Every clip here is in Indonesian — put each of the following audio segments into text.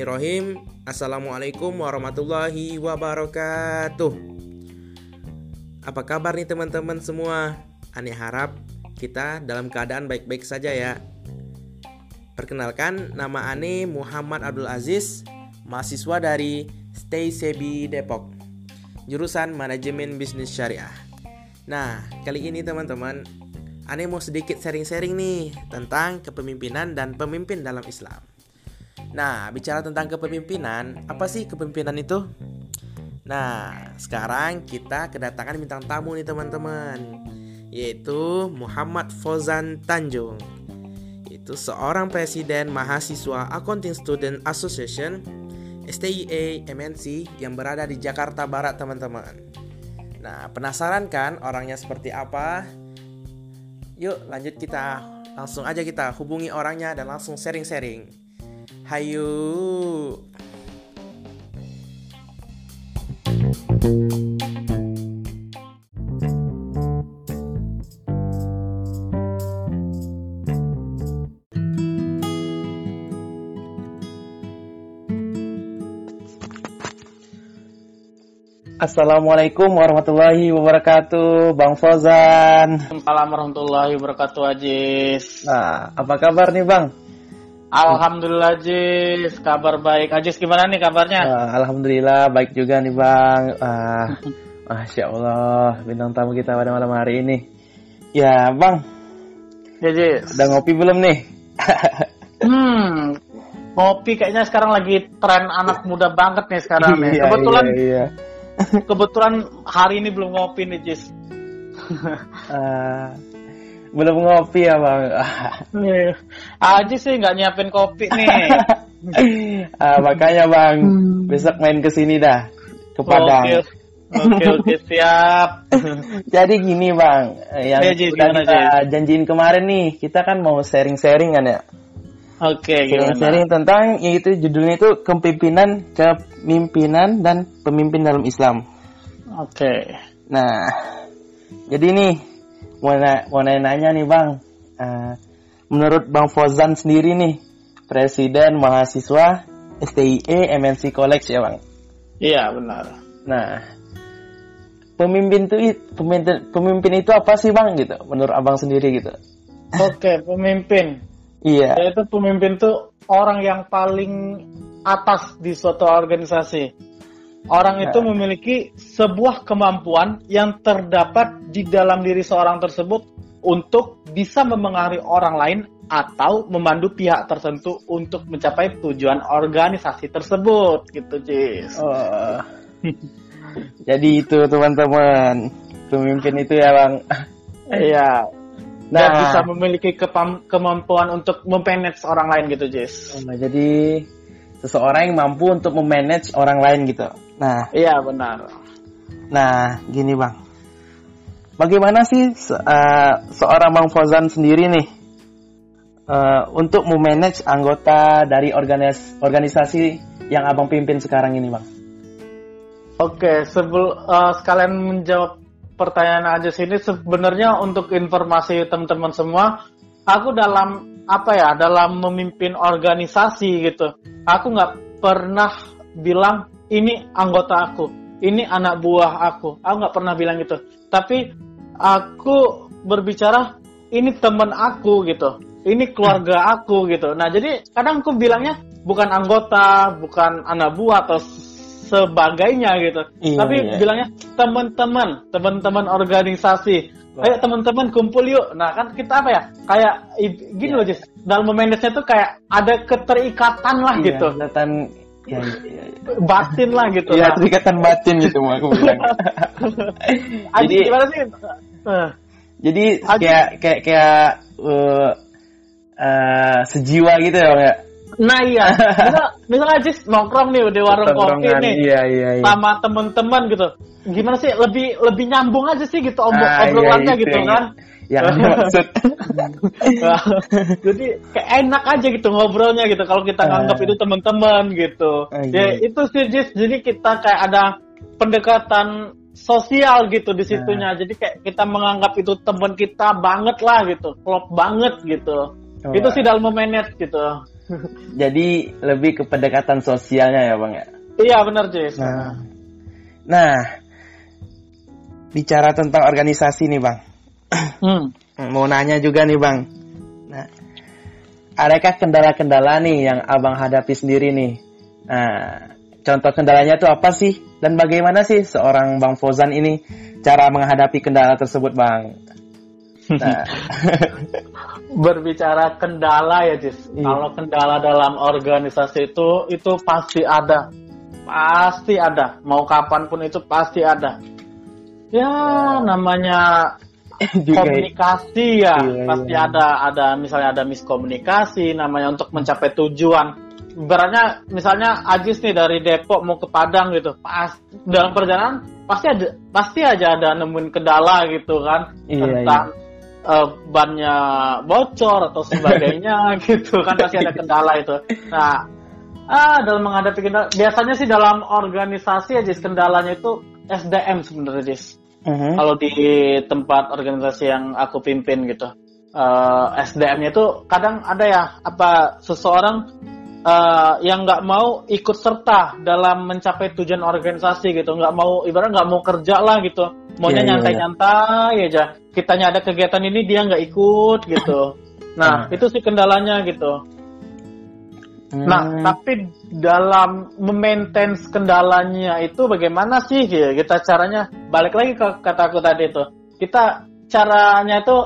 Bismillahirrahmanirrahim. Assalamualaikum warahmatullahi wabarakatuh. Apa kabar nih teman-teman semua? Aneh harap kita dalam keadaan baik-baik saja ya. Perkenalkan, nama Ane Muhammad Abdul Aziz, mahasiswa dari Stay Sebi Depok, jurusan Manajemen Bisnis Syariah. Nah, kali ini teman-teman, Ane mau sedikit sharing-sharing nih tentang kepemimpinan dan pemimpin dalam Islam. Nah, bicara tentang kepemimpinan, apa sih kepemimpinan itu? Nah, sekarang kita kedatangan bintang tamu nih teman-teman, yaitu Muhammad Fozan Tanjung. Itu seorang presiden mahasiswa Accounting Student Association STIA MNC yang berada di Jakarta Barat teman-teman. Nah, penasaran kan orangnya seperti apa? Yuk lanjut kita langsung aja kita hubungi orangnya dan langsung sharing-sharing. Hayu. Assalamualaikum warahmatullahi wabarakatuh, Bang Fozan. Assalamualaikum warahmatullahi wabarakatuh, Ajis. Nah, apa kabar nih, Bang? Alhamdulillah Jis, kabar baik. Ajis gimana nih kabarnya? Uh, Alhamdulillah baik juga nih Bang. Uh, Masya Allah, bintang tamu kita pada malam hari ini. Ya Bang, ya Jis. Udah ngopi belum nih? hmm, ngopi kayaknya sekarang lagi tren anak muda banget nih sekarang nih. Iya, kebetulan, iya, iya. kebetulan hari ini belum ngopi nih Jis. uh, belum ngopi ya bang aja sih nggak nyiapin kopi nih ah, makanya bang hmm. besok main ke sini dah ke Padang oke oke, oke siap jadi gini bang yang ya, udah kita janjiin kemarin nih kita kan mau sharing-sharing kan ya Oke, okay, sharing tentang yaitu judulnya itu kepemimpinan, kepemimpinan dan pemimpin dalam Islam. Oke. Okay. Nah, jadi nih mau, na mau nanya nih bang, uh, menurut bang Fozan sendiri nih, presiden mahasiswa STIE MNC College ya bang? Iya benar. Nah, pemimpin itu pemimpin, pemimpin itu apa sih bang gitu? Menurut abang sendiri gitu? Oke, pemimpin. Iya. Yaitu pemimpin itu orang yang paling atas di suatu organisasi. Orang itu nah. memiliki sebuah kemampuan yang terdapat di dalam diri seorang tersebut untuk bisa memengaruhi orang lain atau memandu pihak tertentu untuk mencapai tujuan organisasi tersebut gitu Jis. Oh. Jadi itu teman-teman pemimpin itu ya bang. Iya. Nah, Dan bisa memiliki kemampuan untuk memanage orang lain gitu Jis. Oh, jadi seseorang yang mampu untuk memanage orang lain gitu. Nah, iya benar. Nah, gini bang, bagaimana sih se uh, seorang bang Fozan sendiri nih uh, untuk memanage anggota dari organis organisasi yang abang pimpin sekarang ini bang? Oke, sebelum uh, sekalian menjawab pertanyaan aja sini sebenarnya untuk informasi teman-teman semua, aku dalam apa ya dalam memimpin organisasi gitu, aku nggak pernah bilang ini anggota aku, ini anak buah aku. Aku nggak pernah bilang gitu. Tapi aku berbicara ini teman aku gitu, ini keluarga aku gitu. Nah jadi kadang aku bilangnya bukan anggota, bukan anak buah atau sebagainya gitu. Iya, Tapi iya. bilangnya teman-teman, teman-teman organisasi. Ayo teman-teman kumpul yuk. Nah kan kita apa ya? Kayak gini iya. loh Jis. Dalam memanage tuh kayak ada keterikatan lah iya, gitu. Keterikatan ya, ya, ya. batin lah gitu ya terikatan batin gitu mau aku bilang. Jadi gimana sih? Jadi kayak kayak kayak uh, uh, sejiwa gitu ya ya Nah iya, misal, misal aja nongkrong nih di warung kopi nih, iya, iya, iya. sama temen-temen gitu. Gimana sih lebih lebih nyambung aja sih gitu om ah, obrolannya iya, gitu iya. kan? yang maksud. Jadi kayak enak aja gitu ngobrolnya gitu kalau kita nganggap uh, itu teman-teman gitu. Uh, iya. Ya itu sih Jis. Jadi kita kayak ada pendekatan sosial gitu di situnya. Uh. Jadi kayak kita menganggap itu teman kita banget lah gitu, klop banget gitu. Oh, itu sih dalam memanage gitu. Jadi lebih ke pendekatan sosialnya ya bang ya. Iya benar Jis. Nah, nah bicara tentang organisasi nih bang. Hmm. Mau nanya juga nih bang. Nah, adakah kendala-kendala nih yang abang hadapi sendiri nih? Nah, contoh kendalanya itu apa sih? Dan bagaimana sih seorang bang Fozan ini cara menghadapi kendala tersebut bang? Nah. Berbicara kendala ya Jis. Iya. Kalau kendala dalam organisasi itu itu pasti ada. Pasti ada. Mau kapan pun itu pasti ada. Ya, ya. namanya komunikasi ya iya, pasti iya. ada ada misalnya ada miskomunikasi namanya untuk mencapai tujuan Beratnya misalnya Ajis nih dari Depok mau ke Padang gitu pas dalam perjalanan pasti ada pasti aja ada nemuin kendala gitu kan iya, tentang iya. Uh, bannya bocor atau sebagainya gitu kan pasti ada kendala itu nah ah dalam menghadapi kendala biasanya sih dalam organisasi aja kendalanya itu SDM sebenarnya Jis uh-huh. kalau di tempat organisasi yang aku pimpin gitu uh, eh, SDM-nya itu kadang ada ya apa seseorang uh, yang nggak mau ikut serta dalam mencapai tujuan organisasi gitu nggak mau ibarat nggak mau kerja lah gitu maunya yeah, iya, nyantai-nyantai yeah, aja kitanya ada kegiatan ini dia nggak ikut gitu nah uh. itu sih kendalanya gitu Nah, hmm. tapi dalam memaintain kendalanya itu bagaimana sih gitu? kita caranya? Balik lagi ke kataku tadi itu. Kita caranya itu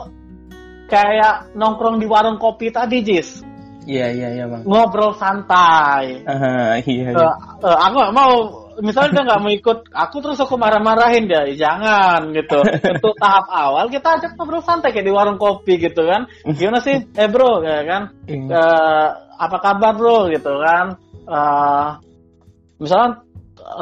kayak nongkrong di warung kopi tadi, Jis. Iya, iya, iya, Bang. Ngobrol santai. Uh, iya, iya. Uh, uh, aku gak mau misalnya dia nggak mau ikut aku terus aku marah-marahin dia jangan gitu. Untuk tahap awal kita ajak ngobrol santai kayak di warung kopi gitu kan. Gimana sih? Eh bro ya kan. Uh, apa kabar bro? gitu kan. Uh, misalnya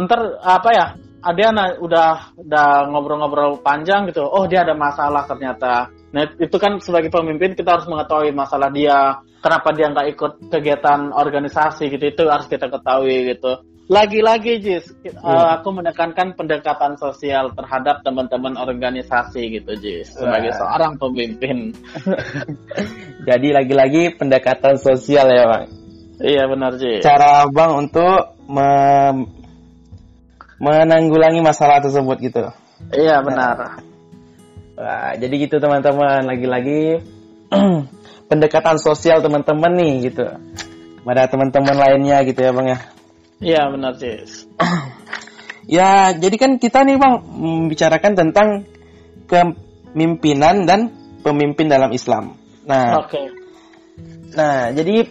ntar apa ya Adiana udah udah ngobrol-ngobrol panjang gitu. Oh dia ada masalah ternyata. Nah itu kan sebagai pemimpin kita harus mengetahui masalah dia kenapa dia nggak ikut kegiatan organisasi gitu itu harus kita ketahui gitu lagi-lagi Jis yeah. uh, aku menekankan pendekatan sosial terhadap teman-teman organisasi gitu Jis sebagai seorang pemimpin Jadi lagi-lagi pendekatan sosial ya bang. Iya benar sih. Cara bang untuk me menanggulangi masalah tersebut gitu. Iya benar. Nah, jadi gitu teman-teman. Lagi-lagi pendekatan sosial teman-teman nih gitu. Pada teman-teman lainnya gitu ya bang ya. Iya benar sih. ya jadi kan kita nih bang membicarakan tentang kepemimpinan dan pemimpin dalam Islam. Nah, okay. nah jadi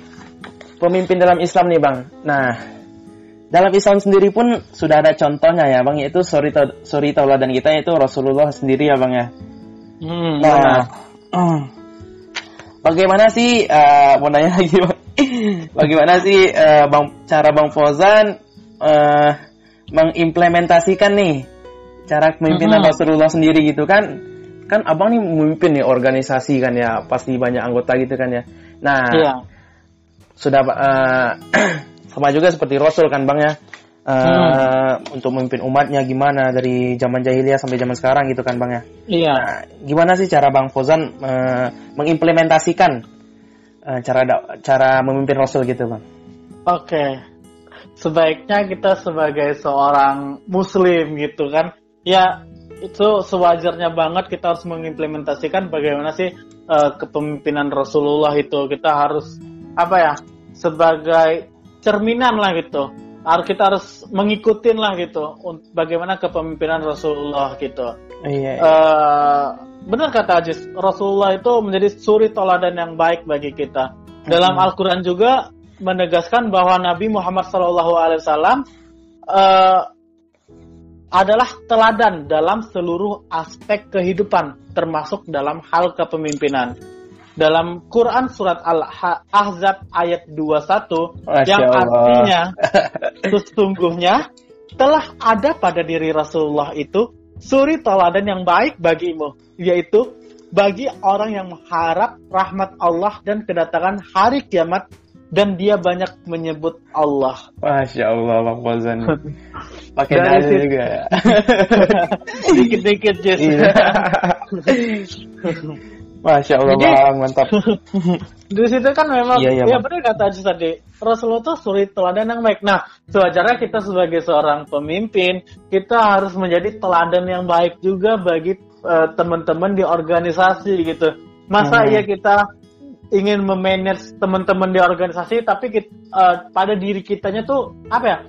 pemimpin dalam Islam nih bang. Nah, dalam Islam sendiri pun sudah ada contohnya ya bang, yaitu suri suri tauladan kita yaitu Rasulullah sendiri ya bang ya. Hmm, nah, hmm. bagaimana sih uh, mau nanya lagi bang? bagaimana sih uh, bang cara bang Fauzan uh, mengimplementasikan nih cara kepemimpinan hmm. Rasulullah sendiri gitu kan? kan abang nih memimpin nih organisasi kan ya pasti banyak anggota gitu kan ya nah iya. sudah uh, sama juga seperti Rasul kan bang ya uh, hmm. untuk memimpin umatnya gimana dari zaman jahiliyah sampai zaman sekarang gitu kan bang ya? Iya. Nah, gimana sih cara bang Fozan uh, mengimplementasikan uh, cara cara memimpin Rasul gitu bang? Oke. Okay. sebaiknya kita sebagai seorang muslim gitu kan ya itu sewajarnya banget kita harus mengimplementasikan bagaimana sih uh, kepemimpinan Rasulullah itu. Kita harus apa ya sebagai cerminan lah gitu harus kita harus mengikutin lah gitu bagaimana kepemimpinan Rasulullah gitu. Iya. iya. Uh, benar kata Ajis Rasulullah itu menjadi suri toladan yang baik bagi kita. Dalam hmm. Al-Quran juga menegaskan bahwa Nabi Muhammad SAW uh, adalah teladan dalam seluruh aspek kehidupan, termasuk dalam hal kepemimpinan. Dalam Quran surat Al-Ahzab ayat 21 Masya yang Allah. artinya sesungguhnya telah ada pada diri Rasulullah itu suri teladan yang baik bagimu, yaitu bagi orang yang mengharap rahmat Allah dan kedatangan hari kiamat dan dia banyak menyebut Allah. Masya Allah, Bang Fauzan. Pakai dalil juga ya. Dikit-dikit, Jess. Masya Allah Jadi- bang, mantap. Di situ kan memang Iya, iya, ya Bang. benar kata Ajis tadi. Rasulullah tuh suri teladan yang baik. Nah, sewajarnya kita sebagai seorang pemimpin, kita harus menjadi teladan yang baik juga bagi eh, teman-teman di organisasi gitu. Masa Hmm. iya kita ingin memanage teman-teman di organisasi tapi kit- eh, pada diri kitanya tuh apa ya?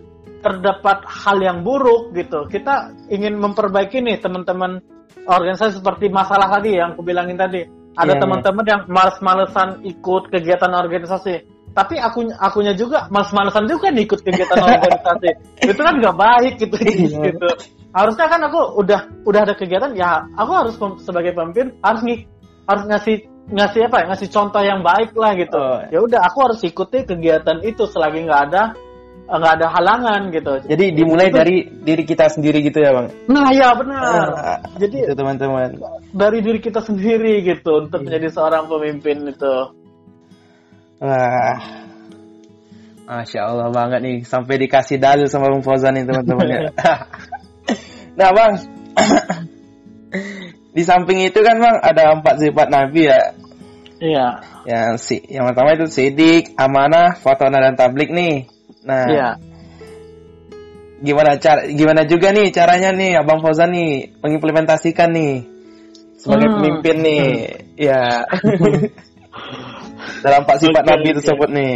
terdapat hal yang buruk gitu. Kita ingin memperbaiki nih teman-teman organisasi seperti masalah tadi yang aku bilangin tadi. Ada Iya, teman-teman yang males-malesan ikut kegiatan organisasi. Tapi aku akunya juga males-malesan juga nih ikut kegiatan organisasi. Itu kan nggak baik gitu Iya. gitu. Harusnya kan aku udah udah ada kegiatan ya aku harus pem- sebagai pemimpin harus ng- harus ngasih ngasih apa ya ngasih contoh yang baik lah gitu. Oh. Ya udah aku harus ikuti kegiatan itu selagi nggak ada nggak ada halangan gitu. Jadi dimulai Itu- dari diri kita sendiri gitu ya bang. Nah ya benar. Ah, Jadi itu teman-teman. dari diri kita sendiri gitu untuk menjadi seorang pemimpin itu. Wah. Masya Allah banget nih sampai dikasih dalil sama Bang Fauzan nih teman-teman ya. nah bang, di samping itu kan bang ada empat sifat Nabi ya. Iya. Yang si, yang pertama itu sidik, amanah, fatona dan tablik nih. Nah, Iya. gimana cara, gimana juga nih caranya nih Abang Fauzan nih mengimplementasikan nih sebagai Hmm. pemimpin nih, ya. Dalam empat sifat Oke, Nabi oke. tersebut nih.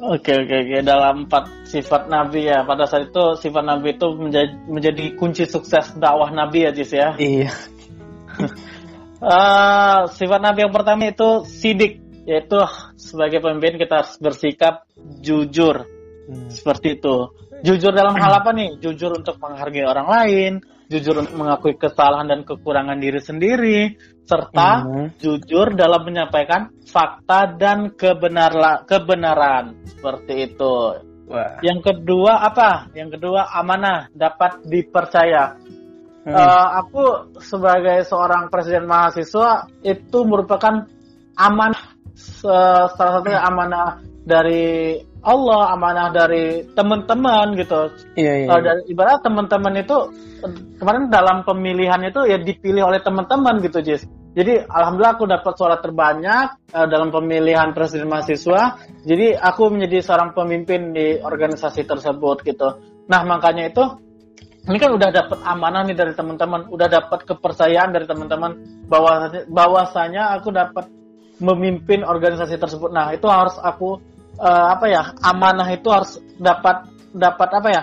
Oke oke oke dalam empat sifat Nabi ya pada saat itu sifat Nabi itu menjadi, menjadi kunci sukses dakwah Nabi ya Jis ya. Iya. Eh, sifat Nabi yang pertama itu sidik yaitu sebagai pemimpin kita harus bersikap jujur seperti itu. Jujur dalam hal apa nih? Jujur untuk menghargai orang lain, jujur untuk mengakui kesalahan dan kekurangan diri sendiri, serta Mhm. jujur dalam menyampaikan fakta dan kebenar kebenaran seperti itu. Wah. Yang kedua apa? Yang kedua amanah, dapat dipercaya. Hmm. Eh, aku sebagai seorang presiden mahasiswa itu merupakan amanah salah satunya amanah dari Allah, amanah dari teman-teman gitu. Iya iya. Eh, dari ibarat teman-teman itu kemarin dalam pemilihan itu ya dipilih oleh teman-teman gitu, Jis. Jadi alhamdulillah aku dapat suara terbanyak eh, dalam pemilihan presiden mahasiswa. Jadi aku menjadi seorang pemimpin di organisasi tersebut gitu. Nah makanya itu ini kan udah dapat amanah nih dari teman-teman, udah dapat kepercayaan dari teman-teman bahwa bahwasanya aku dapat memimpin organisasi tersebut. Nah itu harus aku eh, apa ya amanah itu harus dapat dapat apa ya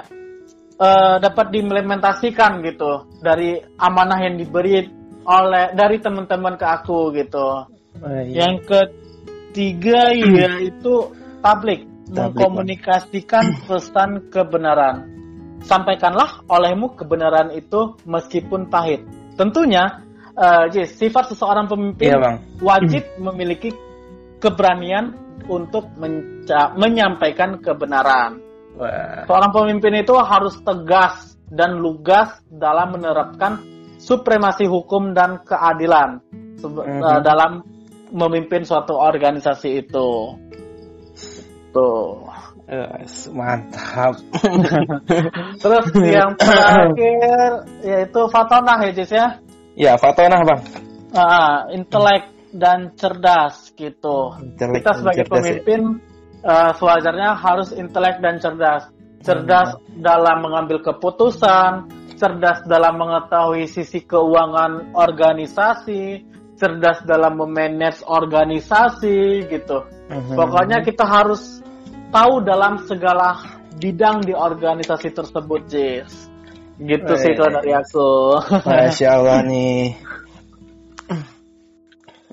eh, dapat diimplementasikan gitu dari amanah yang diberi oleh dari teman-teman ke aku gitu. Wah, iya. Yang ketiga yaitu publik mengkomunikasikan pesan kebenaran. Sampaikanlah olehmu kebenaran itu meskipun pahit. Tentunya Jis, sifat seseorang pemimpin Iya, Bang. wajib memiliki keberanian untuk menyampaikan kebenaran. Wah. Seorang pemimpin itu harus tegas dan lugas dalam menerapkan supremasi hukum dan keadilan Mhm. eh, dalam memimpin suatu organisasi itu. Tuh. Eh, mantap. Terus yang terakhir yaitu fatonah ya Jis ya. ya, Fatonah, Bang. Ah, intelek dan cerdas gitu. Intelek Kita sebagai cerdas, ya. pemimpin eh, sewajarnya harus intelek dan cerdas. Cerdas dalam mengambil keputusan, cerdas dalam mengetahui sisi keuangan organisasi, cerdas dalam memanage organisasi gitu. Mhm. Pokoknya kita harus tahu dalam segala bidang di organisasi tersebut, Jis. Gitu sih Weh. kalau dari aku. Masya Allah nih.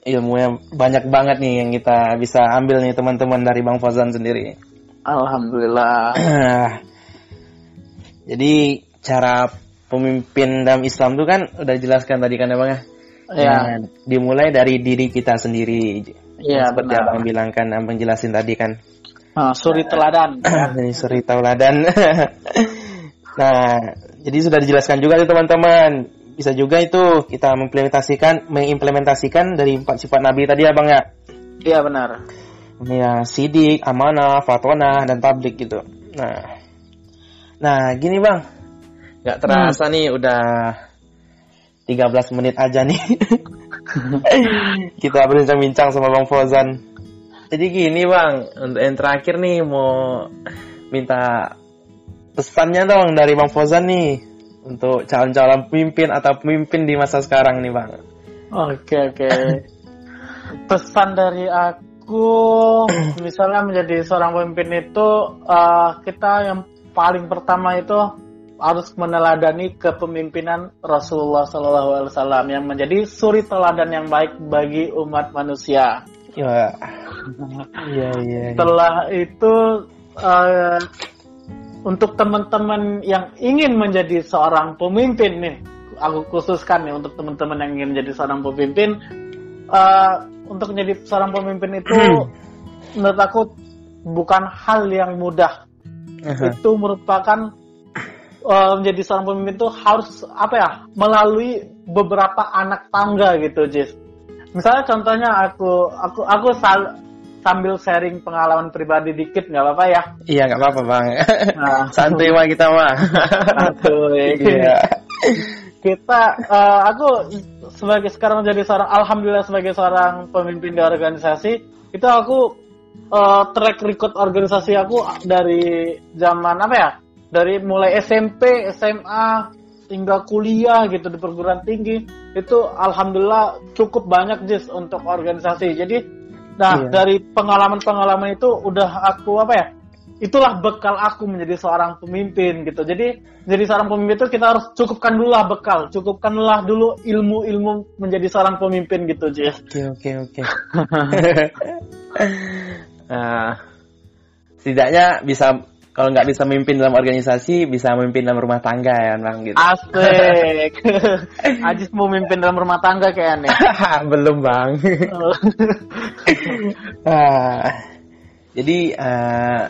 Ilmu yang banyak banget nih yang kita bisa ambil nih teman-teman dari Bang Fauzan sendiri. Alhamdulillah. Jadi cara pemimpin dalam Islam itu kan udah dijelaskan tadi kan ya Bang ya? Ya, Nah, dimulai dari diri kita sendiri. iya Seperti benar. Abang bilang kan, Abang jelasin tadi kan. Ah, suri teladan. Ini suri tauladan. nah, jadi sudah dijelaskan juga nih teman-teman. Bisa juga itu kita mengimplementasikan mengimplementasikan dari empat sifat Nabi tadi ya Bang ya. Iya benar. Ya, sidik, amanah, fatona, dan tablik gitu. Nah, nah gini bang, nggak terasa nih udah 13 menit aja nih. Kita berbincang-bincang sama Bang Fauzan. Jadi gini Bang, untuk yang terakhir nih mau minta pesannya dong dari Bang Fauzan nih untuk calon-calon pemimpin atau pemimpin di masa sekarang nih Bang. Oke oke. Pesan dari aku, misalnya menjadi seorang pemimpin itu uh, kita yang paling pertama itu harus meneladani kepemimpinan Rasulullah SAW yang menjadi suri teladan yang baik bagi umat manusia. Ya. Iya iya. Setelah itu uh, untuk teman-teman yang ingin menjadi seorang pemimpin nih, aku khususkan nih untuk teman-teman yang ingin menjadi seorang pemimpin, uh, untuk menjadi seorang pemimpin itu menurut aku bukan hal yang mudah. Uh-huh. Itu merupakan uh, menjadi seorang pemimpin itu harus apa ya melalui beberapa anak tangga gitu, Jis. Misalnya contohnya aku aku aku sal sambil sharing pengalaman pribadi dikit nggak apa-apa ya? Iya nggak apa-apa bang. Nah. Santai mah kita mah. Santuy. Iya. kita, uh, aku sebagai sekarang menjadi seorang, alhamdulillah sebagai seorang pemimpin di organisasi, itu aku uh, track record organisasi aku dari zaman apa ya? Dari mulai SMP, SMA, hingga kuliah gitu di perguruan tinggi itu alhamdulillah cukup banyak jis untuk organisasi jadi Nah, iya. dari pengalaman-pengalaman itu udah aku apa ya? Itulah bekal aku menjadi seorang pemimpin gitu. Jadi jadi seorang pemimpin itu kita harus cukupkan dulu lah bekal, cukupkanlah dulu ilmu-ilmu menjadi seorang pemimpin gitu, Jess. Oke, oke, oke. Nah, setidaknya bisa kalau nggak bisa memimpin dalam organisasi, bisa memimpin dalam rumah tangga ya, Bang gitu. Asik. Ajis mau memimpin dalam rumah tangga kayaknya. Belum, Bang. uh, jadi uh,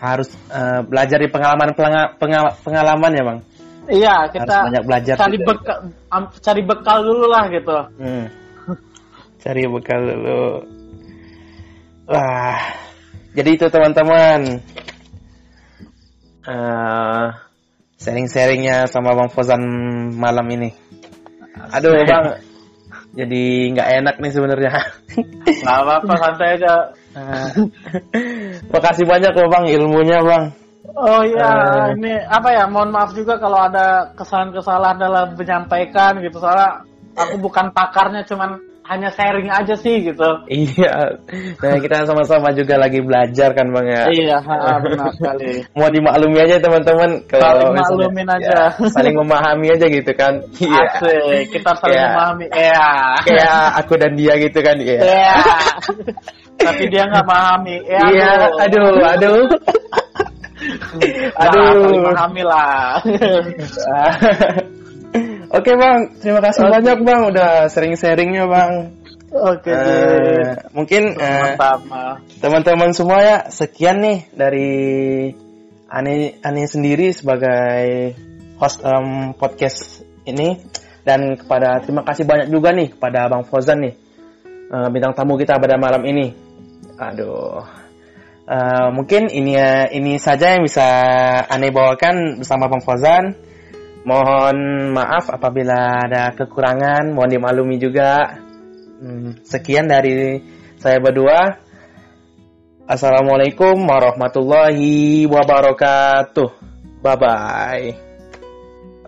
harus uh, belajar di pengalaman pengal pengalaman ya, Bang. Iya, kita harus banyak belajar. Cari bekal, cari bekal dulu lah gitu. Hmm. Cari bekal dulu. Wah. Jadi itu teman-teman uh, sharing-sharingnya sama Bang Fozan malam ini. Aduh Bang, jadi nggak enak nih sebenarnya. Nggak apa-apa, santai aja. Uh, makasih banyak loh Bang ilmunya Bang. Oh iya, uh, ini apa ya? Mohon maaf juga kalau ada kesalahan-kesalahan dalam menyampaikan gitu. Soalnya aku bukan pakarnya, cuman hanya sharing aja sih gitu. Iya. Nah, kita sama-sama juga lagi belajar kan Bang ya. Iya, benar sekali. Mau dimaklumi aja teman-teman kalau saling maklumin aja. Ya, saling memahami aja gitu kan. Iya. Asik, kita saling ya. memahami. Iya. Kayak aku dan dia gitu kan. Iya. Iya. Tapi dia nggak memahami. Ya, iya, aduh, aduh. aduh. Nah, memahami lah. Oke bang, terima kasih okay. banyak bang udah sering-sharingnya bang. Oke. Okay, uh, mungkin uh, teman-teman semua ya sekian nih dari Ani Ani sendiri sebagai host um, podcast ini dan kepada terima kasih banyak juga nih kepada Bang Fozan nih uh, bintang tamu kita pada malam ini. Aduh. Uh, mungkin ini ini saja yang bisa Ani bawakan bersama Bang Fozan. Mohon maaf apabila ada kekurangan, mohon dimaklumi juga. Hmm, sekian dari saya berdua. Assalamualaikum warahmatullahi wabarakatuh. Bye bye.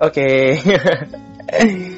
Oke. Okay.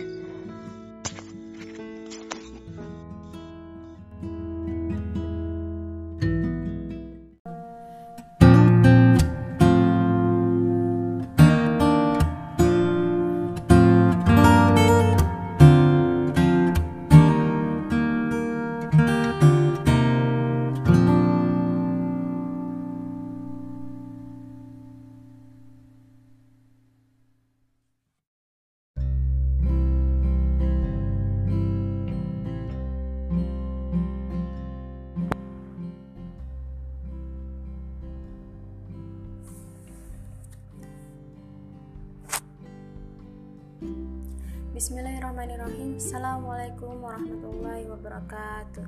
Assalamualaikum warahmatullahi wabarakatuh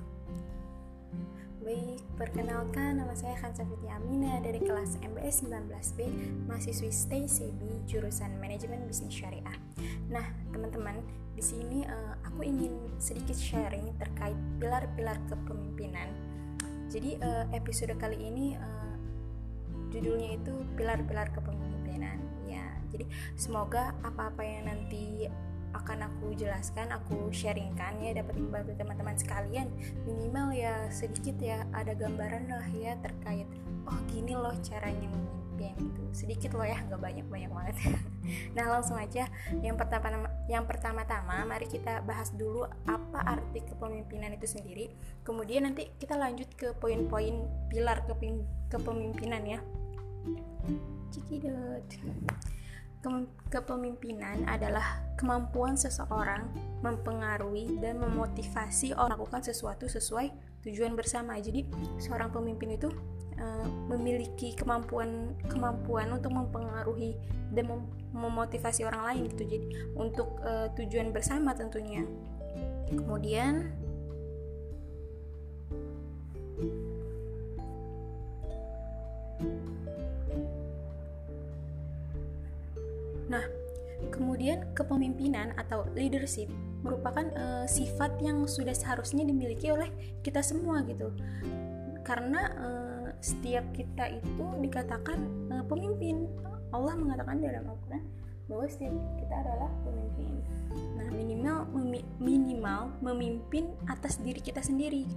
Baik, perkenalkan nama saya Khansa Fitri Amina dari kelas MBS 19B, mahasiswi Stay CB jurusan Manajemen Bisnis Syariah. Nah, teman-teman, di sini uh, aku ingin sedikit sharing terkait pilar-pilar kepemimpinan. Jadi uh, episode kali ini uh, judulnya itu pilar-pilar kepemimpinan. Ya, jadi semoga apa-apa yang nanti akan aku jelaskan, aku sharingkan ya dapat membantu teman-teman sekalian. Minimal ya sedikit ya ada gambaran lah ya terkait oh gini loh caranya memimpin gitu. Sedikit loh ya nggak banyak banyak banget. Nah langsung aja. Yang pertama yang pertama-tama mari kita bahas dulu apa arti kepemimpinan itu sendiri. Kemudian nanti kita lanjut ke poin-poin pilar kepemimpinan ya. Cekidot Kepemimpinan adalah kemampuan seseorang mempengaruhi dan memotivasi orang melakukan sesuatu sesuai tujuan bersama. Jadi, seorang pemimpin itu uh, memiliki kemampuan kemampuan untuk mempengaruhi dan mem memotivasi orang lain gitu. Jadi, untuk uh, tujuan bersama tentunya. Kemudian Nah, kemudian kepemimpinan atau leadership merupakan uh, sifat yang sudah seharusnya dimiliki oleh kita semua gitu. Karena uh, setiap kita itu dikatakan uh, pemimpin. Allah mengatakan dalam Al-Qur'an bahwa setiap kita adalah pemimpin. Nah, minimal memi minimal memimpin atas diri kita sendiri.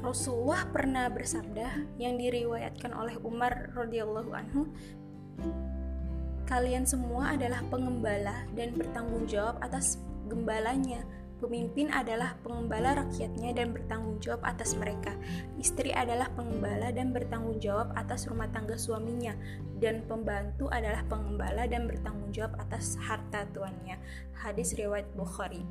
Rasulullah pernah bersabda yang diriwayatkan oleh Umar radhiyallahu anhu Kalian semua adalah pengembala dan bertanggung jawab atas gembalanya. Pemimpin adalah pengembala rakyatnya dan bertanggung jawab atas mereka. Istri adalah pengembala dan bertanggung jawab atas rumah tangga suaminya. Dan pembantu adalah pengembala dan bertanggung jawab atas harta tuannya. Hadis riwayat Bukhari.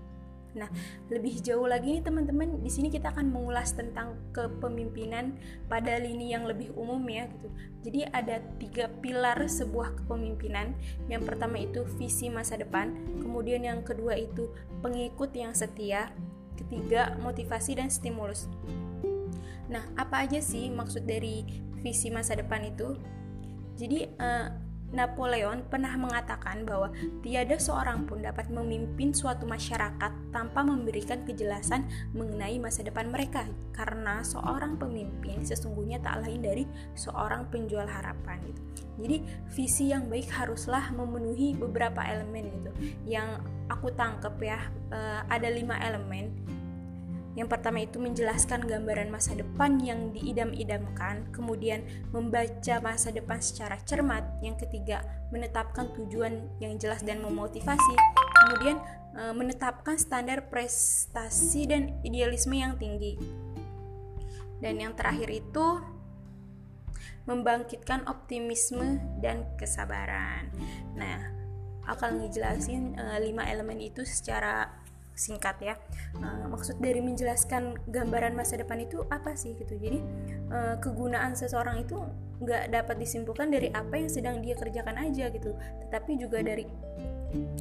Nah, lebih jauh lagi nih teman-teman, di sini kita akan mengulas tentang kepemimpinan pada lini yang lebih umum ya gitu. Jadi ada tiga pilar sebuah kepemimpinan. Yang pertama itu visi masa depan, kemudian yang kedua itu pengikut yang setia, ketiga motivasi dan stimulus. Nah, apa aja sih maksud dari visi masa depan itu? Jadi uh, Napoleon pernah mengatakan bahwa tiada seorang pun dapat memimpin suatu masyarakat tanpa memberikan kejelasan mengenai masa depan mereka, karena seorang pemimpin sesungguhnya tak lain dari seorang penjual harapan gitu. Jadi visi yang baik haruslah memenuhi beberapa elemen gitu. Yang aku tangkep ya eh, ada lima elemen yang pertama itu menjelaskan gambaran masa depan yang diidam-idamkan, kemudian membaca masa depan secara cermat. Yang ketiga, menetapkan tujuan yang jelas dan memotivasi. Kemudian e, menetapkan standar prestasi dan idealisme yang tinggi. Dan yang terakhir itu membangkitkan optimisme dan kesabaran. Nah, akan ngejelasin lima elemen itu secara singkat ya. Uh, maksud dari menjelaskan gambaran masa depan itu apa sih gitu? Jadi uh, kegunaan seseorang itu nggak dapat disimpulkan dari apa yang sedang dia kerjakan aja gitu. Tetapi juga dari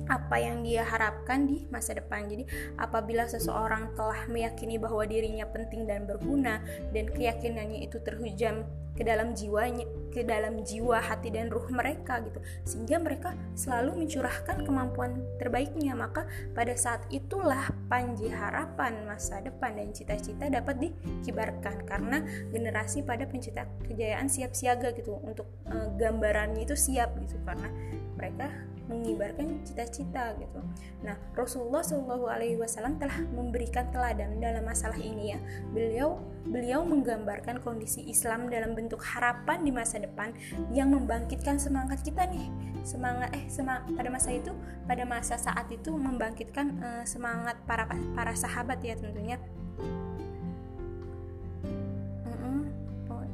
apa yang dia harapkan di masa depan. Jadi, apabila seseorang telah meyakini bahwa dirinya penting dan berguna dan keyakinannya itu terhujam ke dalam jiwanya, ke dalam jiwa, hati dan ruh mereka gitu. Sehingga mereka selalu mencurahkan kemampuan terbaiknya. Maka pada saat itulah panji harapan masa depan dan cita-cita dapat dikibarkan karena generasi pada pencipta kejayaan siap siaga gitu untuk e, gambarannya itu siap gitu karena mereka mengibarkan cita-cita gitu. Nah, Rasulullah Shallallahu Alaihi Wasallam telah memberikan teladan dalam masalah ini ya. Beliau beliau menggambarkan kondisi Islam dalam bentuk harapan di masa depan yang membangkitkan semangat kita nih. Semangat eh semang, pada masa itu pada masa saat itu membangkitkan uh, semangat para para sahabat ya tentunya.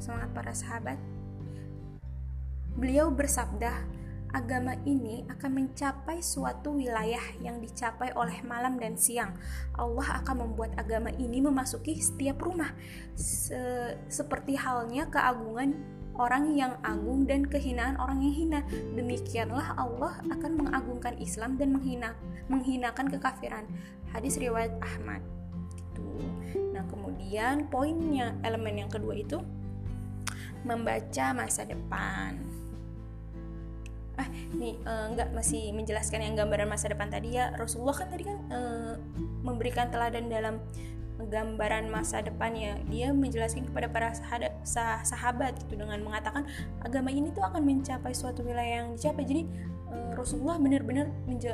semangat para sahabat. Beliau bersabda, agama ini akan mencapai suatu wilayah yang dicapai oleh malam dan siang. Allah akan membuat agama ini memasuki setiap rumah, Se seperti halnya keagungan orang yang agung dan kehinaan orang yang hina. Demikianlah Allah akan mengagungkan Islam dan menghina menghinakan kekafiran. Hadis riwayat Ahmad. gitu. Nah, kemudian poinnya elemen yang kedua itu membaca masa depan. Nih uh, masih menjelaskan yang gambaran masa depan tadi ya. Rasulullah kan tadi kan uh, memberikan teladan dalam gambaran masa depannya dia menjelaskan kepada para sahabat, sahabat gitu dengan mengatakan agama ini tuh akan mencapai suatu wilayah yang dicapai. Jadi uh, Rasulullah benar-benar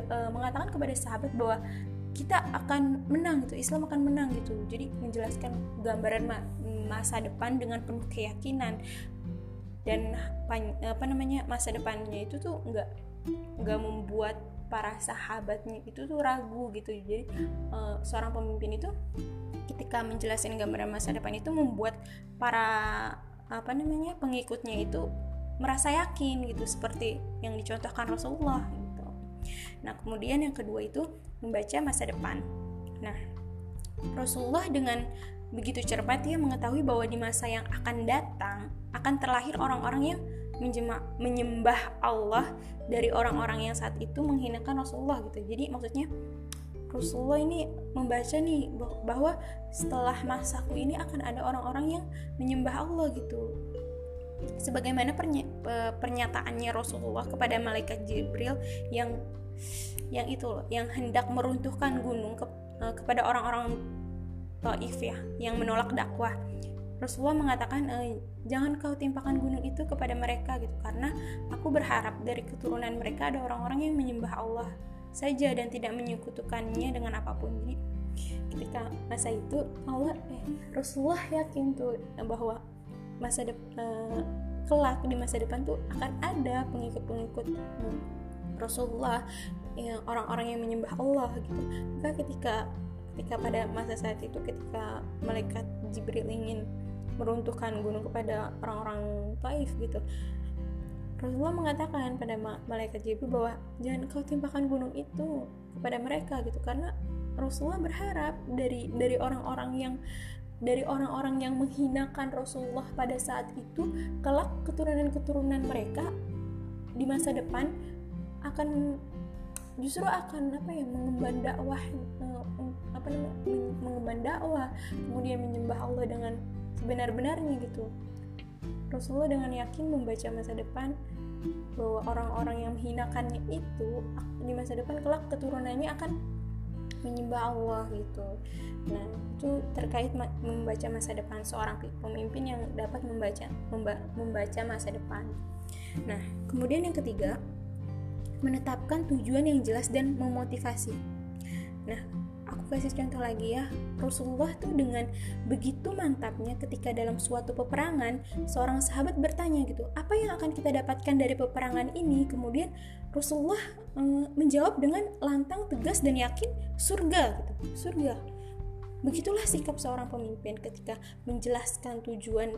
uh, mengatakan kepada sahabat bahwa kita akan menang gitu Islam akan menang gitu. Jadi menjelaskan gambaran ma masa depan dengan penuh keyakinan dan apa namanya masa depannya itu tuh nggak nggak membuat para sahabatnya itu tuh ragu gitu jadi uh, seorang pemimpin itu ketika menjelaskan gambaran masa depan itu membuat para apa namanya pengikutnya itu merasa yakin gitu seperti yang dicontohkan Rasulullah gitu. Nah kemudian yang kedua itu membaca masa depan. Nah Rasulullah dengan begitu cermat dia mengetahui bahwa di masa yang akan datang akan terlahir orang-orang yang menyembah Allah dari orang-orang yang saat itu menghinakan Rasulullah gitu. Jadi maksudnya Rasulullah ini membaca nih bahwa setelah masaku ini akan ada orang-orang yang menyembah Allah gitu. Sebagaimana pernya, pernyataannya Rasulullah kepada malaikat Jibril yang yang itu loh, yang hendak meruntuhkan gunung ke, eh, kepada orang-orang Taif ya, yang menolak dakwah. Rasulullah mengatakan e, jangan kau timpakan gunung itu kepada mereka gitu. Karena aku berharap dari keturunan mereka ada orang-orang yang menyembah Allah saja dan tidak menyekutukannya dengan apa pun. Jadi ketika masa itu Allah eh Rasulullah yakin tuh bahwa masa depan eh, kelak di masa depan tuh akan ada pengikut-pengikut Rasulullah yang orang-orang yang menyembah Allah gitu. Maka ketika ketika pada masa saat itu ketika malaikat Jibril ingin meruntuhkan gunung kepada orang-orang Taif gitu Rasulullah mengatakan pada malaikat Jibril bahwa jangan kau timpakan gunung itu kepada mereka gitu. Karena Rasulullah berharap dari dari orang-orang yang dari orang-orang yang menghinakan Rasulullah pada saat itu kelak keturunan-keturunan mereka di masa depan akan justru akan apa ya mengemban dakwah eh, apa namanya mengemban dakwah kemudian menyembah Allah dengan sebenar-benarnya gitu Rasulullah dengan yakin membaca masa depan bahwa orang-orang yang menghinakannya itu di masa depan kelak keturunannya akan menyembah Allah gitu. Nah, itu terkait membaca masa depan seorang pemimpin yang dapat membaca memba membaca masa depan. Nah, kemudian yang ketiga, menetapkan tujuan yang jelas dan memotivasi. Nah, kasih contoh lagi ya. Rasulullah tuh dengan begitu mantapnya ketika dalam suatu peperangan seorang sahabat bertanya gitu apa yang akan kita dapatkan dari peperangan ini? Kemudian Rasulullah mm, menjawab dengan lantang tegas dan yakin surga gitu. Surga. Begitulah sikap seorang pemimpin ketika menjelaskan tujuan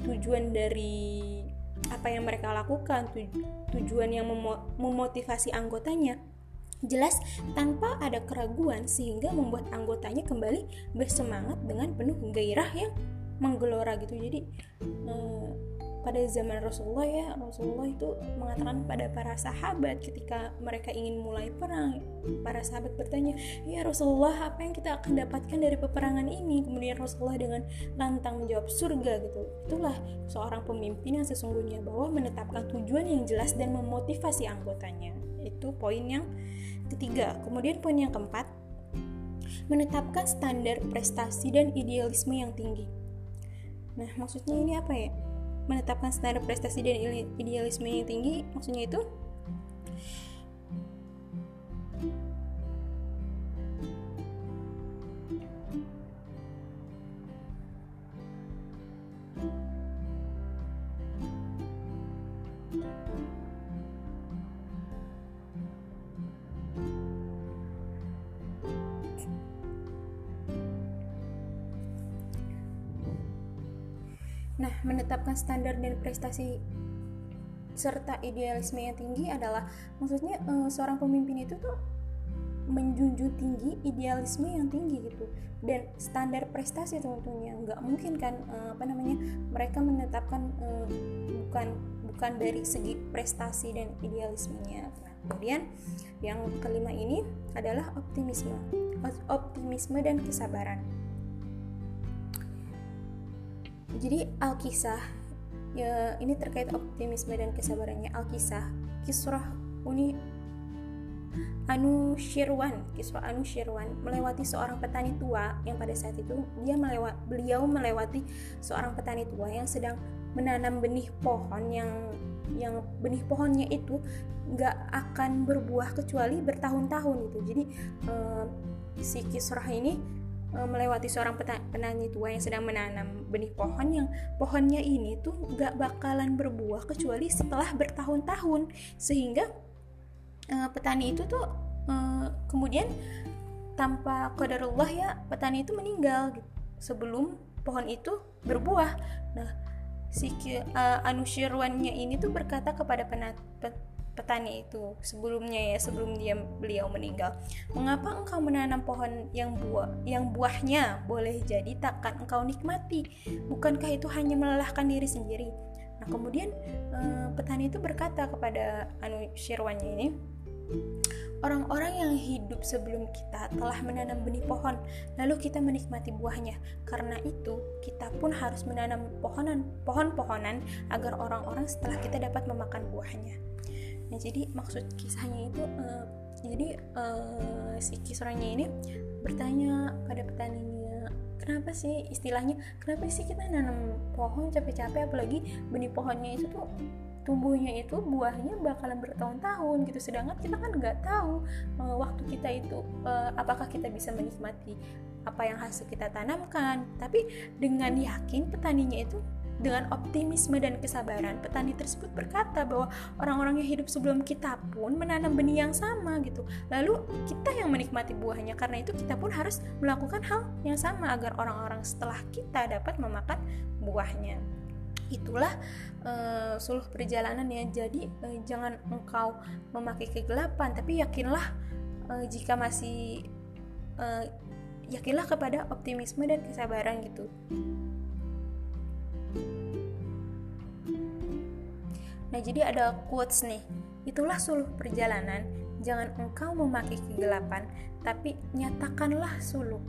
tujuan dari apa yang mereka lakukan tujuan yang memotivasi anggotanya. Jelas tanpa ada keraguan sehingga membuat anggotanya kembali bersemangat dengan penuh gairah yang menggelora gitu. Jadi eh, pada zaman Rasulullah ya Rasulullah itu mengatakan pada para sahabat ketika mereka ingin mulai perang para sahabat bertanya ya Rasulullah apa yang kita akan dapatkan dari peperangan ini kemudian Rasulullah dengan lantang menjawab surga gitu itulah seorang pemimpin yang sesungguhnya bahwa menetapkan tujuan yang jelas dan memotivasi anggotanya itu poin yang ketiga. Kemudian poin yang keempat, menetapkan standar prestasi dan idealisme yang tinggi. Nah, maksudnya ini apa ya? Menetapkan standar prestasi dan idealisme yang tinggi, maksudnya itu Nah, menetapkan standar dan prestasi serta idealisme yang tinggi adalah maksudnya uh, seorang pemimpin itu tuh menjunjung tinggi idealisme yang tinggi gitu. Dan standar prestasi tentunya. Nggak mungkin kan uh, apa namanya mereka menetapkan uh, bukan bukan dari segi prestasi dan idealismenya. Nah, kemudian yang kelima ini adalah optimisme. Optimisme dan kesabaran jadi Al-Kisah ya ini terkait optimisme dan kesabarannya Al-Kisah Kisrah Uni Anu Shirwan, Kiswah Anu Shirwan melewati seorang petani tua yang pada saat itu dia melewat beliau melewati seorang petani tua yang sedang menanam benih pohon yang yang benih pohonnya itu nggak akan berbuah kecuali bertahun-tahun itu. Jadi uh, si Kisrah ini melewati seorang petani tua yang sedang menanam benih pohon yang pohonnya ini tuh nggak bakalan berbuah kecuali setelah bertahun-tahun sehingga uh, petani itu tuh uh, kemudian tanpa qadarullah ya petani itu meninggal gitu, sebelum pohon itu berbuah. Nah, si uh, Anushirwannya ini tuh berkata kepada penat, petani itu sebelumnya ya sebelum dia beliau meninggal mengapa engkau menanam pohon yang buah yang buahnya boleh jadi takkan engkau nikmati bukankah itu hanya melelahkan diri sendiri nah kemudian uh, petani itu berkata kepada anu Shirwannya ini Orang-orang yang hidup sebelum kita telah menanam benih pohon, lalu kita menikmati buahnya. Karena itu, kita pun harus menanam pohonan, pohon-pohonan agar orang-orang setelah kita dapat memakan buahnya. Nah, jadi maksud kisahnya itu, uh, jadi uh, si kisahnya ini bertanya pada petaninya, kenapa sih istilahnya, kenapa sih kita nanam pohon capek-capek, apalagi benih pohonnya itu tuh tumbuhnya itu buahnya bakalan bertahun-tahun gitu. Sedangkan kita kan nggak tahu uh, waktu kita itu uh, apakah kita bisa menikmati apa yang hasil kita tanamkan. Tapi dengan yakin petaninya itu dengan optimisme dan kesabaran petani tersebut berkata bahwa orang-orang yang hidup sebelum kita pun menanam benih yang sama gitu. Lalu kita yang menikmati buahnya karena itu kita pun harus melakukan hal yang sama agar orang-orang setelah kita dapat memakan buahnya. Itulah uh, suluh perjalanan ya. Jadi uh, jangan engkau memakai kegelapan tapi yakinlah uh, jika masih uh, yakinlah kepada optimisme dan kesabaran gitu nah jadi ada quotes nih itulah suluh perjalanan jangan engkau memakai kegelapan tapi nyatakanlah suluh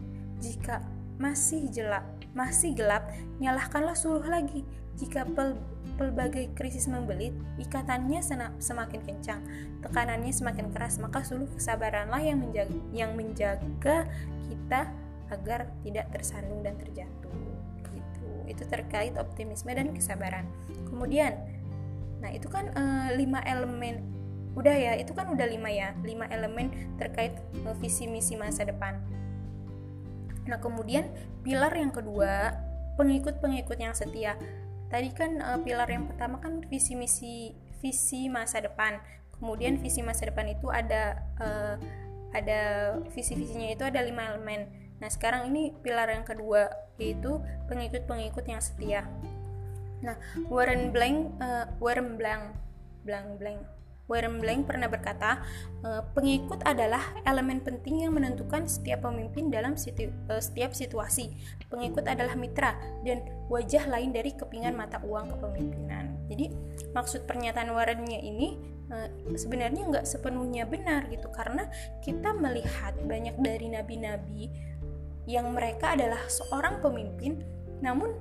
jika masih gelap masih gelap nyalahkanlah suluh lagi jika pel pelbagai krisis membelit, ikatannya semakin kencang, tekanannya semakin keras, maka suluh kesabaranlah yang menjaga, yang menjaga kita agar tidak tersandung dan terjatuh. Gitu. Itu terkait optimisme dan kesabaran. Kemudian, nah itu kan e, lima elemen udah ya itu kan udah lima ya lima elemen terkait e, visi misi masa depan. Nah kemudian pilar yang kedua pengikut-pengikut yang setia. Tadi kan uh, pilar yang pertama kan visi misi visi masa depan. Kemudian visi masa depan itu ada uh, ada visi visinya itu ada lima elemen. Nah sekarang ini pilar yang kedua yaitu pengikut-pengikut yang setia nah Warren Blank uh, Warren Blank Blank Blank Warren Blank pernah berkata, e, pengikut adalah elemen penting yang menentukan setiap pemimpin dalam situ, e, setiap situasi. Pengikut adalah mitra dan wajah lain dari kepingan mata uang kepemimpinan. Jadi maksud pernyataan Warrennya ini sebenarnya nggak sepenuhnya benar gitu karena kita melihat banyak dari nabi-nabi yang mereka adalah seorang pemimpin, namun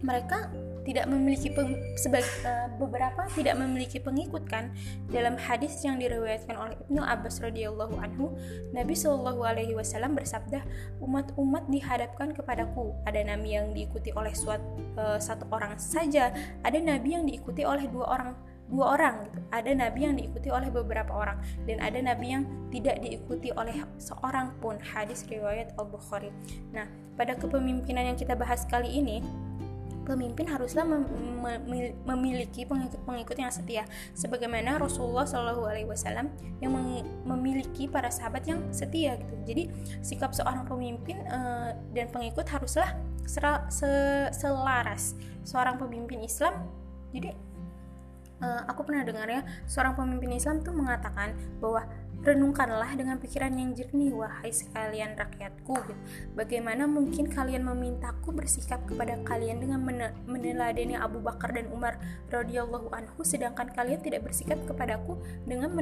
mereka tidak memiliki peng, sebagai uh, beberapa tidak memiliki pengikut kan? Dalam hadis yang diriwayatkan oleh Ibnu Abbas radhiyallahu anhu Nabi Shallallahu alaihi wasallam bersabda umat-umat dihadapkan kepadaku. Ada nabi yang diikuti oleh suat, uh, satu orang saja. Ada nabi yang diikuti oleh dua orang dua orang gitu. ada nabi yang diikuti oleh beberapa orang. Dan ada nabi yang tidak diikuti oleh seorang pun. Hadis riwayat Al Bukhari nah pada kepemimpinan yang kita bahas kali ini pemimpin haruslah mem mem memiliki pengikut-pengikut yang setia sebagaimana Rasulullah Shallallahu alaihi wasallam yang memiliki para sahabat yang setia gitu. Jadi sikap seorang pemimpin uh, dan pengikut haruslah se selaras. Seorang pemimpin Islam jadi uh, aku pernah dengar ya seorang pemimpin Islam tuh mengatakan bahwa Renungkanlah dengan pikiran yang jernih, wahai sekalian rakyatku. Bagaimana mungkin kalian memintaku bersikap kepada kalian dengan meneladani Abu Bakar dan Umar radhiyallahu anhu, sedangkan kalian tidak bersikap kepadaku dengan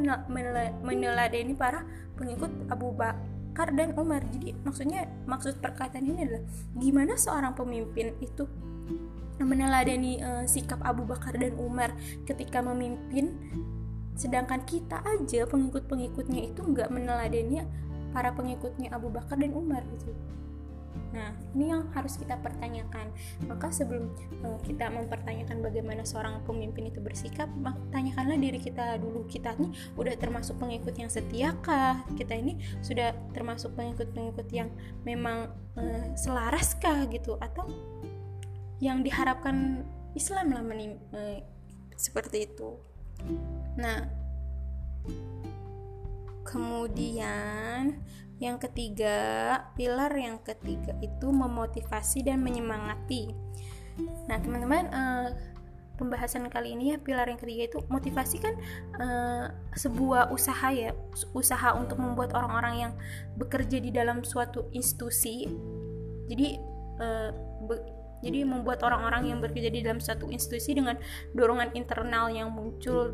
meneladani para pengikut Abu Bakar dan Umar. Jadi maksudnya maksud perkataan ini adalah gimana seorang pemimpin itu meneladani uh, sikap Abu Bakar dan Umar ketika memimpin sedangkan kita aja pengikut-pengikutnya itu nggak meneladani para pengikutnya Abu Bakar dan Umar gitu Nah, ini yang harus kita pertanyakan. Maka sebelum uh, kita mempertanyakan bagaimana seorang pemimpin itu bersikap, tanyakanlah diri kita dulu. Kita ini udah termasuk pengikut yang setiakah? Kita ini sudah termasuk pengikut-pengikut yang memang uh, selaraskah gitu atau yang diharapkan Islam lah menim uh, seperti itu. Nah, kemudian yang ketiga, pilar yang ketiga itu memotivasi dan menyemangati. Nah, teman-teman, uh, pembahasan kali ini ya pilar yang ketiga itu motivasi kan uh, sebuah usaha ya, usaha untuk membuat orang-orang yang bekerja di dalam suatu institusi. Jadi uh, jadi membuat orang-orang yang bekerja di dalam suatu institusi dengan dorongan internal yang muncul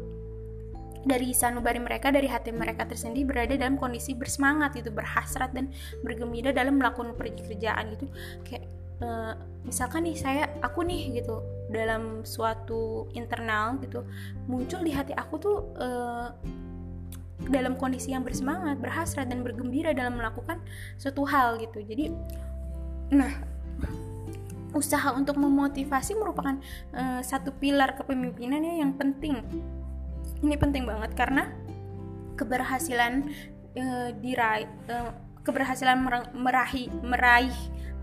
dari sanubari mereka dari hati mereka tersendiri berada dalam kondisi bersemangat gitu berhasrat dan bergembira dalam melakukan pekerjaan gitu. Kayak uh, misalkan nih saya aku nih gitu dalam suatu internal gitu muncul di hati aku tuh uh, dalam kondisi yang bersemangat berhasrat dan bergembira dalam melakukan suatu hal gitu. Jadi nah usaha untuk memotivasi merupakan uh, satu pilar kepemimpinan ya yang penting ini penting banget karena keberhasilan uh, diraih uh, keberhasilan meraih meraih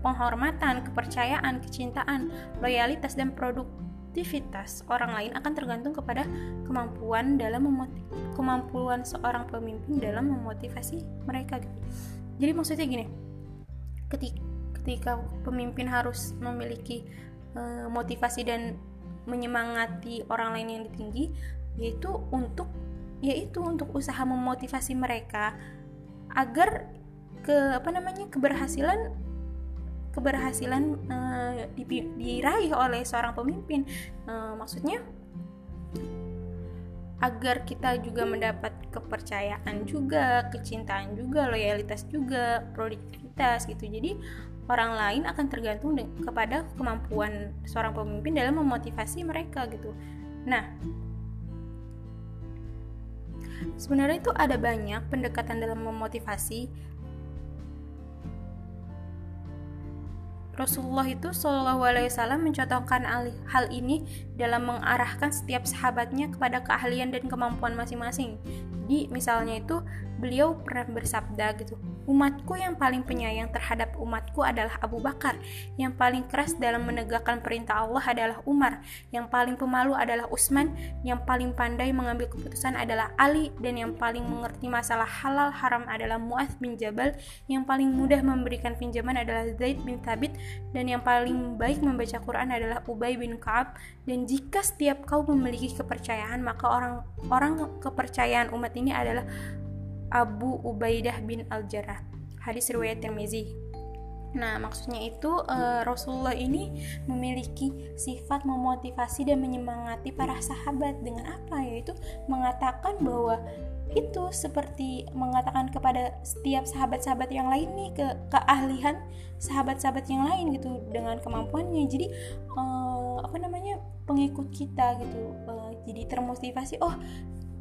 penghormatan, kepercayaan, kecintaan, loyalitas dan produktivitas orang lain akan tergantung kepada kemampuan dalam kemampuan seorang pemimpin dalam memotivasi mereka gitu. Jadi maksudnya gini, ketika, ketika pemimpin harus memiliki uh, motivasi dan menyemangati orang lain yang tinggi, yaitu untuk yaitu untuk usaha memotivasi mereka agar ke apa namanya keberhasilan keberhasilan uh, diraih oleh seorang pemimpin. Uh, maksudnya agar kita juga mendapat kepercayaan juga kecintaan juga loyalitas juga produktivitas gitu. Jadi orang lain akan tergantung kepada kemampuan seorang pemimpin dalam memotivasi mereka gitu nah Sebenarnya itu ada banyak pendekatan dalam memotivasi. Rasulullah itu Shallallahu Alaihi Wasallam mencontohkan hal ini dalam mengarahkan setiap sahabatnya kepada keahlian dan kemampuan masing-masing. Jadi misalnya itu beliau pernah bersabda gitu, Umatku yang paling penyayang terhadap umatku adalah Abu Bakar. Yang paling keras dalam menegakkan perintah Allah adalah Umar. Yang paling pemalu adalah Utsman. Yang paling pandai mengambil keputusan adalah Ali. Dan yang paling mengerti masalah halal haram adalah Mu'adz bin Jabal. Yang paling mudah memberikan pinjaman adalah Zaid bin Thabit. Dan yang paling baik membaca Quran adalah Ubay bin Ka'ab. Dan jika setiap kau memiliki kepercayaan, maka orang-orang kepercayaan umat ini adalah Abu Ubaidah bin Al-Jarrah. Hadis riwayat Tirmizi. Nah, maksudnya itu uh, Rasulullah ini memiliki sifat memotivasi dan menyemangati para sahabat dengan apa? Yaitu mengatakan bahwa itu seperti mengatakan kepada setiap sahabat-sahabat yang lain nih ke keahlian sahabat-sahabat yang lain gitu dengan kemampuannya. Jadi uh, apa namanya pengikut kita gitu uh, jadi termotivasi. Oh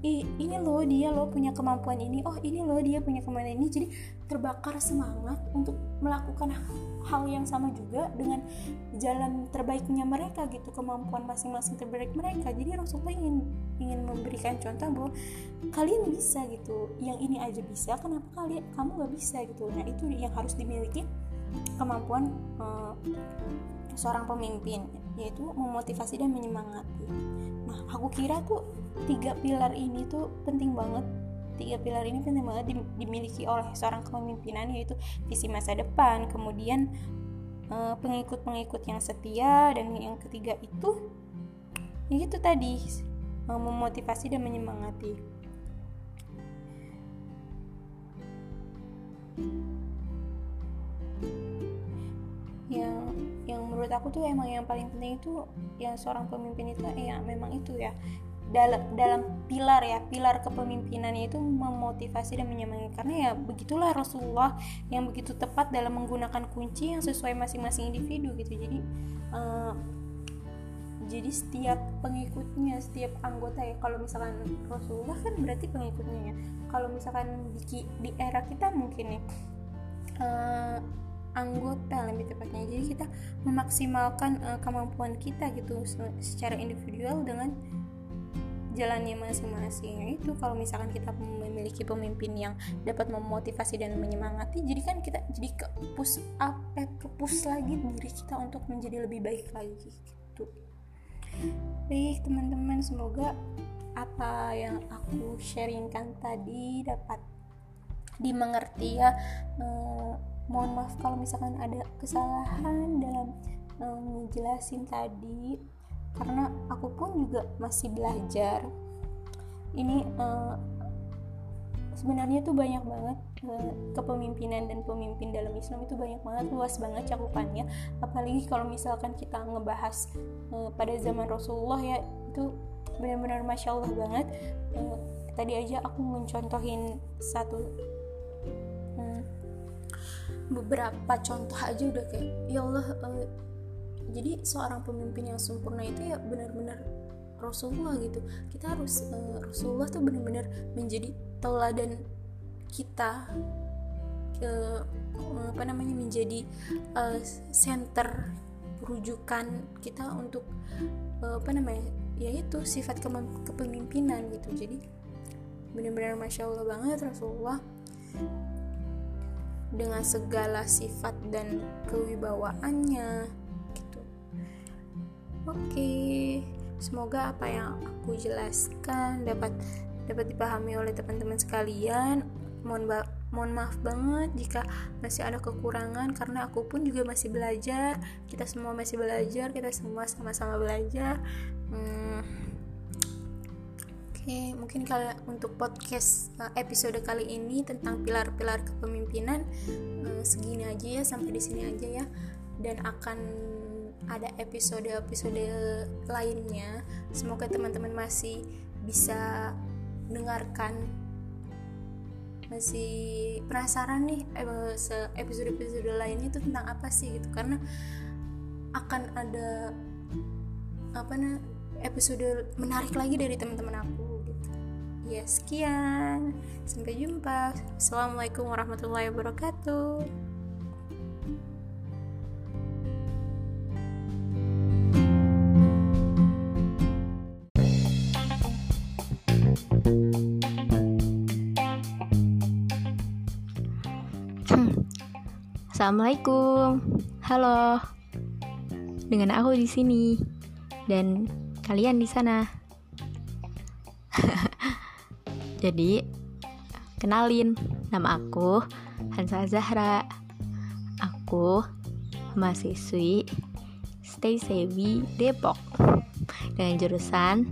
ini loh dia loh punya kemampuan ini. Oh ini loh dia punya kemampuan ini. Jadi terbakar semangat untuk melakukan hal yang sama juga dengan jalan terbaiknya mereka gitu kemampuan masing-masing terbaik mereka. Jadi Rasulullah ingin ingin memberikan contoh bahwa kalian bisa gitu. Yang ini aja bisa kenapa kalian kamu nggak bisa gitu? Nah itu yang harus dimiliki kemampuan uh, seorang pemimpin yaitu memotivasi dan menyemangati. Nah aku kira tuh tiga pilar ini tuh penting banget. Tiga pilar ini penting banget dimiliki oleh seorang kepemimpinan yaitu visi masa depan kemudian eh, pengikut-pengikut yang setia dan yang ketiga itu itu tadi eh, memotivasi dan menyemangati yang yang menurut aku tuh emang yang paling penting itu yang seorang pemimpin itu eh, ya memang itu ya. Dalam dalam pilar ya pilar kepemimpinannya itu memotivasi dan menyemangati karena ya begitulah Rasulullah yang begitu tepat dalam menggunakan kunci yang sesuai masing-masing individu gitu. Jadi uh, jadi setiap pengikutnya setiap anggota ya kalau misalkan Rasulullah kan berarti pengikutnya ya. Kalau misalkan di, di era kita mungkin nih uh, anggota lebih tepatnya. Jadi kita memaksimalkan uh, kemampuan kita gitu secara individual dengan jalannya masing-masing. Itu kalau misalkan kita memiliki pemimpin yang dapat memotivasi dan menyemangati jadi kan kita jadi ke push up eh, ke push lagi diri kita untuk menjadi lebih baik lagi gitu. Baik teman-teman semoga apa yang aku sharingkan tadi dapat dimengerti ya. Eh, mohon maaf kalau misalkan ada kesalahan dalam eh, menjelasin tadi karena aku pun juga masih belajar. Ini uh, sebenarnya tuh banyak banget uh, kepemimpinan dan pemimpin dalam Islam itu banyak banget luas banget cakupannya. Apalagi kalau misalkan kita ngebahas uh, pada zaman Rasulullah ya itu benar-benar masya Allah banget. Uh, tadi aja aku mencontohin satu beberapa contoh aja udah kayak ya Allah uh, jadi seorang pemimpin yang sempurna itu ya benar-benar Rasulullah gitu. Kita harus uh, Rasulullah tuh benar-benar menjadi teladan kita ke uh, apa namanya menjadi uh, center rujukan kita untuk uh, apa namanya yaitu sifat kepemimpinan gitu. Jadi benar-benar masya Allah banget Rasulullah dengan segala sifat dan kewibawaannya Oke, semoga apa yang aku jelaskan dapat dapat dipahami oleh teman-teman sekalian. Mohon ba mohon maaf banget jika masih ada kekurangan karena aku pun juga masih belajar. Kita semua masih belajar, kita semua sama-sama belajar. Hmm. Oke, mungkin kalau untuk podcast eh, episode kali ini tentang pilar-pilar kepemimpinan eh, segini aja ya, sampai di sini aja ya. Dan akan ada episode-episode lainnya. Semoga teman-teman masih bisa dengarkan masih penasaran nih episode-episode lainnya itu tentang apa sih gitu karena akan ada apa nih episode menarik lagi dari teman-teman aku. Ya sekian, sampai jumpa. Assalamualaikum warahmatullahi wabarakatuh. Assalamualaikum. Halo. Dengan aku di sini dan kalian di sana. Jadi, kenalin nama aku Hansa Zahra. Aku mahasiswi Stay Sebi Depok dengan jurusan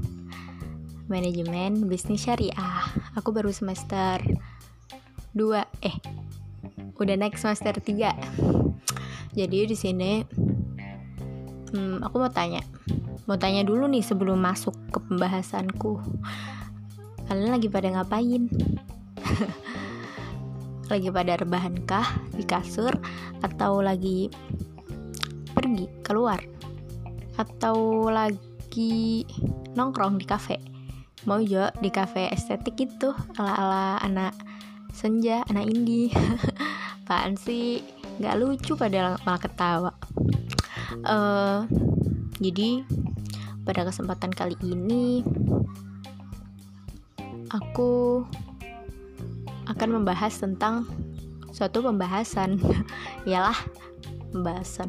Manajemen Bisnis Syariah. Aku baru semester 2 eh udah naik semester 3 jadi di sini hmm, aku mau tanya mau tanya dulu nih sebelum masuk ke pembahasanku kalian lagi pada ngapain? Lagi pada rebahan kah di kasur? Atau lagi pergi keluar? Atau lagi nongkrong di kafe? Mau jo di kafe estetik itu ala ala anak senja anak indie. Apaan sih? Nggak lucu pada malah ketawa. Uh, jadi pada kesempatan kali ini aku akan membahas tentang suatu pembahasan. Ialah pembahasan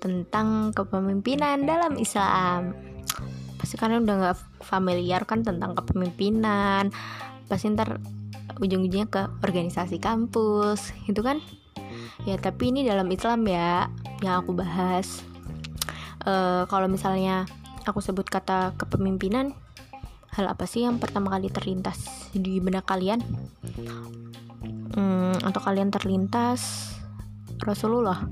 tentang kepemimpinan dalam Islam. Pasti kalian udah nggak familiar kan tentang kepemimpinan. Pasti ntar ujung-ujungnya ke organisasi kampus itu kan? Ya tapi ini dalam Islam ya yang aku bahas. Uh, kalau misalnya aku sebut kata kepemimpinan hal apa sih yang pertama kali terlintas di benak kalian? Hmm, atau kalian terlintas Rasulullah.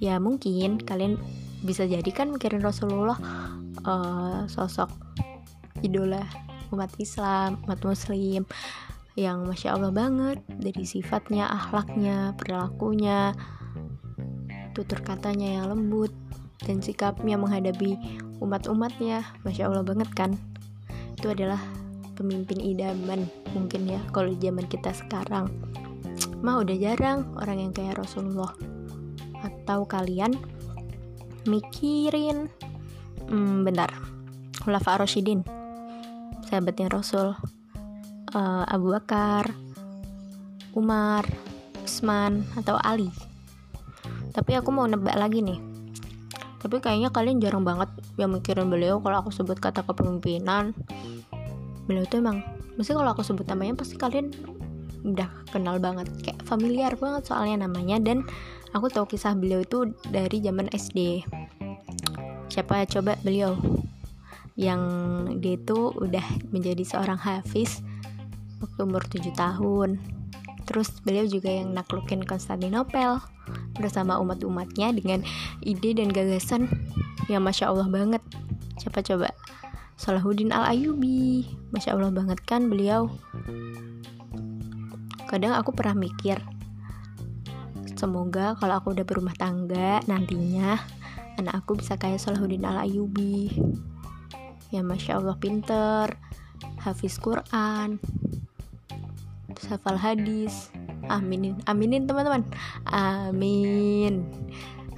Ya mungkin kalian bisa jadi kan mikirin Rasulullah uh, sosok idola umat Islam umat Muslim yang masya Allah banget dari sifatnya, akhlaknya, perilakunya, tutur katanya yang lembut, dan sikapnya menghadapi umat-umatnya. Masya allah banget kan itu adalah pemimpin idaman mungkin ya kalau zaman kita sekarang. Mah udah jarang orang yang kayak Rasulullah. Atau kalian mikirin hmm, bentar Khulafa Rasyidin sahabatnya Rasul uh, Abu Bakar Umar Usman atau Ali. Tapi aku mau nebak lagi nih tapi kayaknya kalian jarang banget yang mikirin beliau kalau aku sebut kata kepemimpinan. Beliau tuh emang mesti kalau aku sebut namanya pasti kalian udah kenal banget kayak familiar banget soalnya namanya. Dan aku tahu kisah beliau itu dari zaman SD siapa coba beliau. Yang dia itu udah menjadi seorang hafiz waktu umur 7 tahun terus beliau juga yang naklukin Konstantinopel bersama umat-umatnya dengan ide dan gagasan yang masya Allah banget. Siapa coba? Salahuddin Al-Ayubi. Masya Allah banget kan beliau? Kadang aku pernah mikir Semoga kalau aku udah berumah tangga nantinya Anak aku bisa kayak Salahuddin Al-Ayubi. Ya Masya Allah pinter Hafiz Quran Hafal hadis. Aminin Aminin teman-teman. Amin.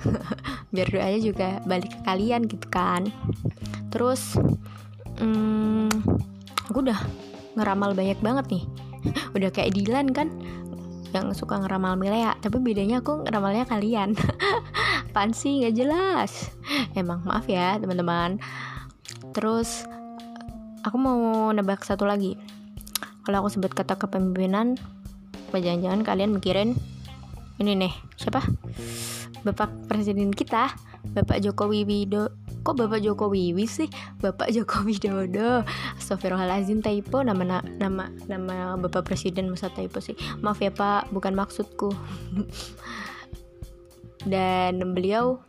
Biar doanya juga balik ke kalian gitu kan. Terus hmm, aku udah ngeramal banyak banget nih. Udah kayak Dilan kan yang suka ngeramal Milea. Tapi bedanya aku ngeramalnya kalian. Apaan sih? Nggak jelas. Emang maaf ya teman-teman. Terus aku mau nebak satu lagi kalau aku sebut kata kepemimpinan jangan-jangan kalian mikirin ini nih siapa? Bapak presiden kita bapak Jokowi Widodo. Kok Bapak Joko Wiwi sih? Bapak Joko Widodo. Astagfirullahaladzim typo nama nama nama Bapak Presiden masa typo sih. Maaf ya Pak. Bukan maksudku dan beliau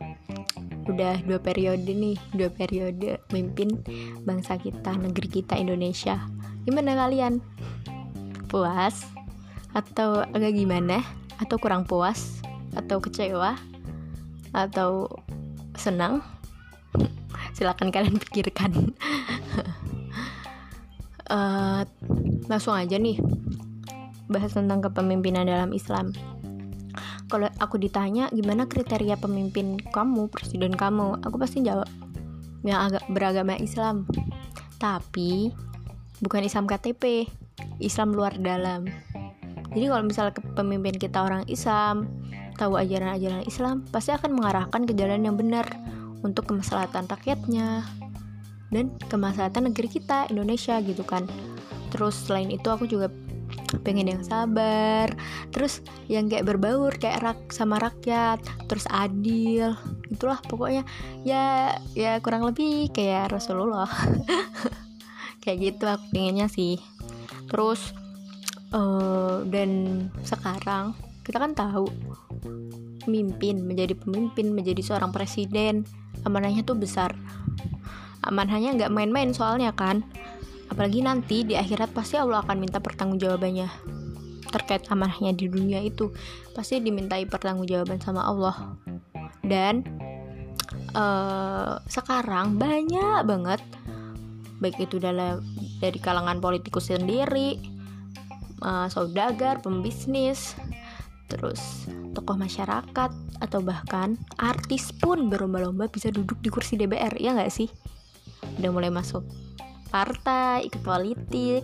udah dua periode nih dua periode memimpin bangsa kita negeri kita Indonesia. Gimana kalian? Puas? Atau agak gimana? Atau kurang puas? Atau kecewa? Atau senang? Silakan kalian pikirkan. Uh, langsung aja nih bahas tentang kepemimpinan dalam Islam kalau aku ditanya gimana kriteria pemimpin kamu presiden kamu? Aku pasti jawab yang agak beragama Islam. Tapi bukan Islam KTP Islam luar dalam. Jadi kalau misalnya pemimpin kita orang Islam tahu ajaran-ajaran Islam pasti akan mengarahkan ke jalan yang benar untuk kemaslahatan rakyatnya dan kemaslahatan negeri kita Indonesia gitu kan. Terus selain itu aku juga pengen yang sabar terus yang kayak berbaur kayak rak sama rakyat terus adil itulah pokoknya. Ya ya kurang lebih kayak Rasulullah. Kayak gitu aku pengennya sih. Terus uh, dan sekarang kita kan tahu pemimpin menjadi pemimpin menjadi seorang presiden amanahnya tuh besar. Amanahnya nggak main-main soalnya kan apalagi nanti di akhirat pasti Allah akan minta pertanggungjawabannya terkait amanahnya di dunia itu. Pasti dimintai pertanggungjawaban sama Allah. Dan uh, sekarang banyak banget baik itu dalam dari kalangan politikus sendiri uh, saudagar pembisnis terus tokoh masyarakat atau bahkan artis pun berlomba-lomba bisa duduk di kursi DPR ya nggak sih? Udah mulai masuk partai ikut politik.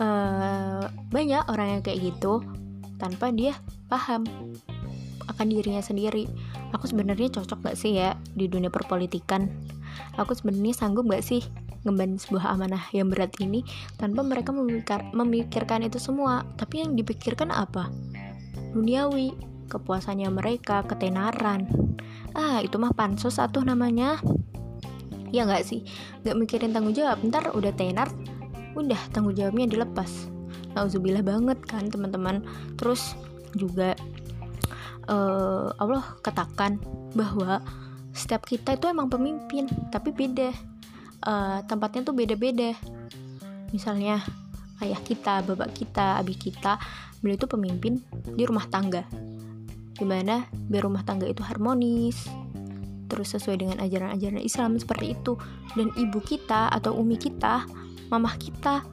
Uh, banyak orang yang kayak gitu tanpa dia paham akan dirinya sendiri. Aku sebenarnya cocok gak sih ya di dunia perpolitikan? Aku sebenarnya sanggup gak sih ngemban sebuah amanah yang berat ini tanpa mereka memikir, memikirkan itu semua? Tapi yang dipikirkan apa? Duniawi kepuasannya mereka ketenaran. Ah itu mah pansos satu namanya ya nggak sih? Nggak mikirin tanggung jawab. Ntar udah tenar udah tanggung jawabnya dilepas. Nauzubillah banget kan teman-teman. Terus juga uh, Allah katakan bahwa setiap kita itu emang pemimpin tapi beda. Uh, tempatnya tuh beda-beda. Misalnya ayah kita bapak kita abi kita beliau itu pemimpin di rumah tangga. Gimana? Biar rumah tangga itu harmonis terus sesuai dengan ajaran-ajaran Islam seperti itu. Dan ibu kita atau umi kita mamah kita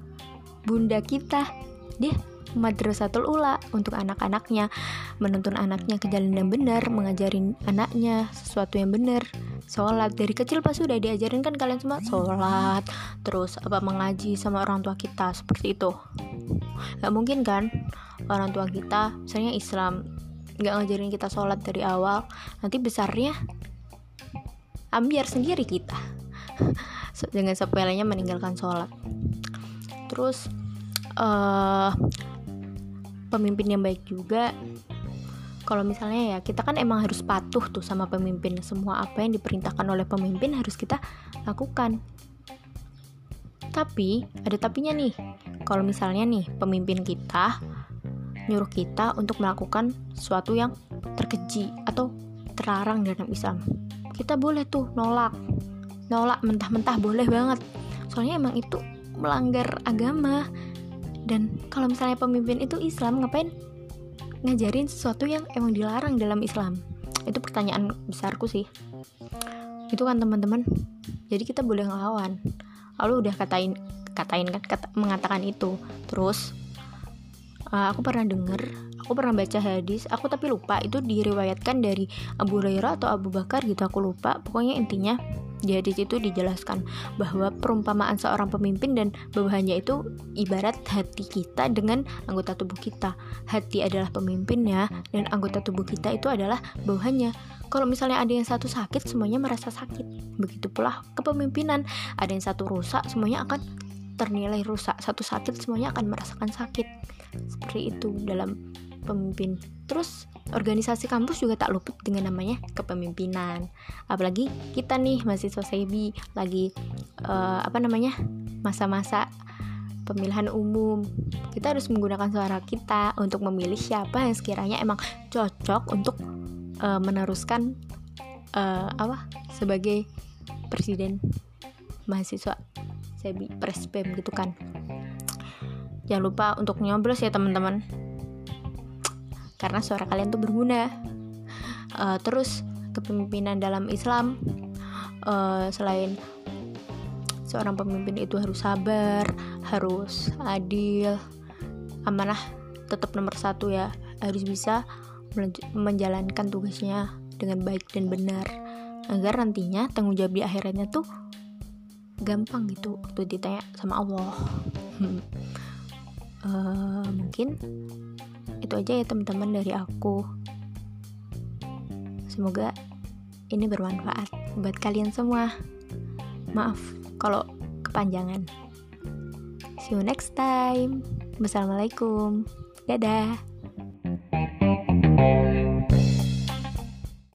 bunda kita dia madrasatul ula untuk anak-anaknya menuntun anaknya ke jalan yang benar mengajarin anaknya sesuatu yang benar. Sholat dari kecil pas sudah diajarin kan kalian semua sholat terus apa mengaji sama orang tua kita seperti itu. Nggak mungkin kan orang tua kita misalnya Islam nggak ngajarin kita sholat dari awal nanti besarnya ambiar sendiri kita. Dengan sepelenya meninggalkan sholat. Terus uh, pemimpin yang baik juga. Kalau misalnya ya kita kan emang harus patuh tuh sama pemimpin. Semua apa yang diperintahkan oleh pemimpin harus kita lakukan. Tapi ada tapinya nih. Kalau misalnya nih pemimpin kita nyuruh kita untuk melakukan sesuatu yang terkeji atau terlarang dalam Islam. Kita boleh tuh nolak. Nolak mentah-mentah boleh banget. Soalnya emang itu melanggar agama. Dan kalau misalnya pemimpin itu Islam, ngapain ngajarin sesuatu yang emang dilarang dalam Islam? Itu pertanyaan besarku sih. Itu kan teman-teman. Jadi kita boleh ngelawan. Lalu udah katain katain kan kata, mengatakan itu. Terus uh, aku pernah denger aku pernah baca hadis aku tapi lupa itu diriwayatkan dari Abu Hurairah atau Abu Bakar gitu aku lupa pokoknya intinya di hadis itu dijelaskan bahwa perumpamaan seorang pemimpin dan bawahannya itu ibarat hati kita dengan anggota tubuh kita. Hati adalah pemimpinnya dan anggota tubuh kita itu adalah bawahannya. Kalau misalnya ada yang satu sakit, semuanya merasa sakit. Begitu pula kepemimpinan. Ada yang satu rusak, semuanya akan ternilai rusak. Satu sakit, semuanya akan merasakan sakit seperti itu dalam pemimpin. Terus organisasi kampus juga tak luput dengan namanya kepemimpinan. Apalagi kita nih mahasiswa sebi lagi uh, apa namanya masa-masa pemilihan umum. Kita harus menggunakan suara kita untuk memilih siapa yang sekiranya emang cocok untuk uh, meneruskan uh, apa sebagai presiden mahasiswa sebi prespem gitu kan. Jangan lupa untuk nyoblos ya teman-teman. Karena suara kalian tuh berguna. Uh, terus kepemimpinan dalam Islam uh, selain seorang pemimpin itu harus sabar, harus adil, amanah tetap nomor satu ya, harus bisa menjalankan tugasnya dengan baik dan benar agar nantinya tanggung jawab di akhiratnya tuh gampang gitu waktu ditanya sama Allah. uh, mungkin itu aja ya teman-teman dari aku. Semoga ini bermanfaat buat kalian semua. Maaf kalau kepanjangan. See you next time. Wassalamualaikum. Dadah